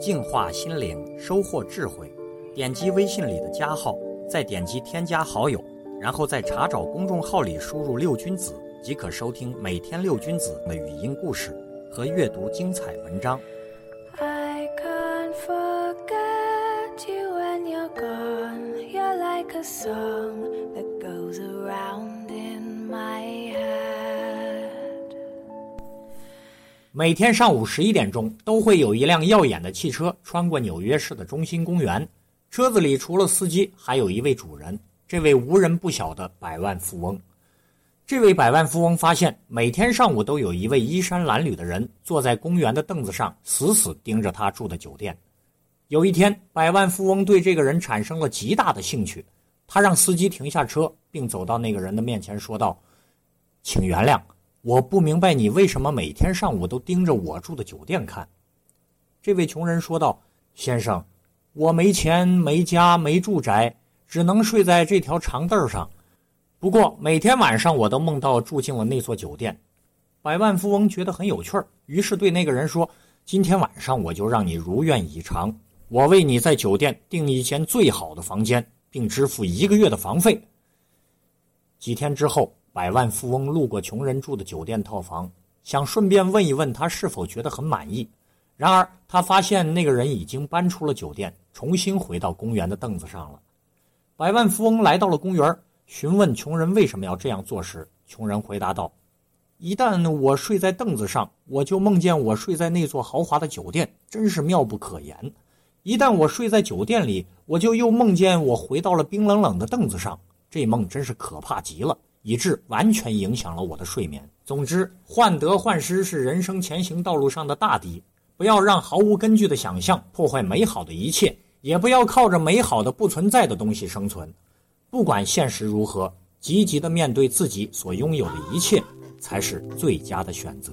净化心灵，收获智慧。点击微信里的加号，再点击添加好友，然后在查找公众号里输入“六君子”，即可收听每天六君子的语音故事和阅读精彩文章。I can't forget you when you're gone. You're like a song that goes around 每天上午十一点钟，都会有一辆耀眼的汽车穿过纽约市的中心公园。车子里除了司机，还有一位主人，这位无人不晓的百万富翁。这位百万富翁发现，每天上午都有一位衣衫褴褛的人坐在公园的凳子上，死死盯着他住的酒店。有一天，百万富翁对这个人产生了极大的兴趣，他让司机停下车，并走到那个人的面前，说道：“请原谅，我不明白你为什么每天上午都盯着我住的酒店看。”这位穷人说道：“先生。”我没钱，没家，没住宅，只能睡在这条长凳上。不过每天晚上我都梦到住进了那座酒店。百万富翁觉得很有趣儿，于是对那个人说：“今天晚上我就让你如愿以偿，我为你在酒店订一间最好的房间，并支付一个月的房费。”几天之后，百万富翁路过穷人住的酒店套房，想顺便问一问他是否觉得很满意。然而，他发现那个人已经搬出了酒店，重新回到公园的凳子上了。百万富翁来到了公园，询问穷人为什么要这样做时，穷人回答道：“一旦我睡在凳子上，我就梦见我睡在那座豪华的酒店，真是妙不可言；一旦我睡在酒店里，我就又梦见我回到了冰冷冷的凳子上，这梦真是可怕极了，以致完全影响了我的睡眠。总之，患得患失是人生前行道路上的大敌。”不要让毫无根据的想象破坏美好的一切，也不要靠着美好的不存在的东西生存。不管现实如何，积极的面对自己所拥有的一切，才是最佳的选择。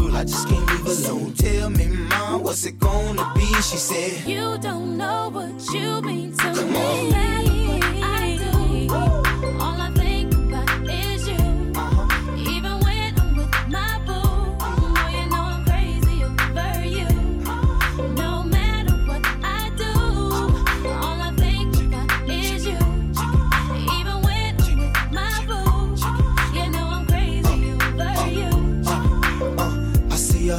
I just can't leave alone. Tell me, mom, what's it gonna be? She said, You don't know what you mean to Come me. on.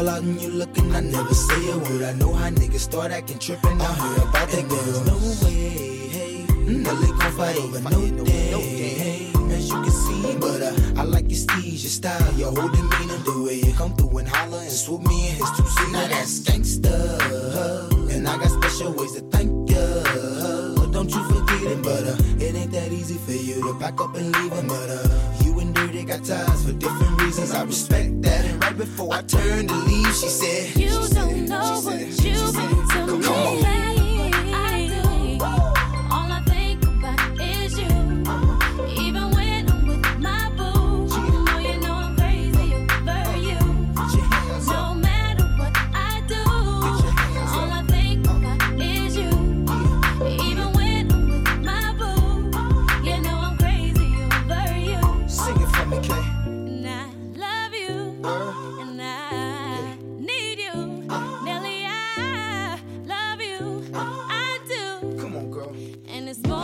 I y'all out and you looking, I never say a word. I know how niggas start acting tripping. I heard about that girl. No way, hey. Nelly gon' fight over no day. As you can see, but uh, I like your steez, your style, your whole demeanor, the way you come through and holler and swoop me in his two seater. Now that's gangsta, and I got special ways to thank ya. But don't you forget it, but uh, it ain't that easy for you to back up and leave him, but uh, you and Dirty got ties for different reasons. I respect that. And right before I turned to leave, she said, You this moment.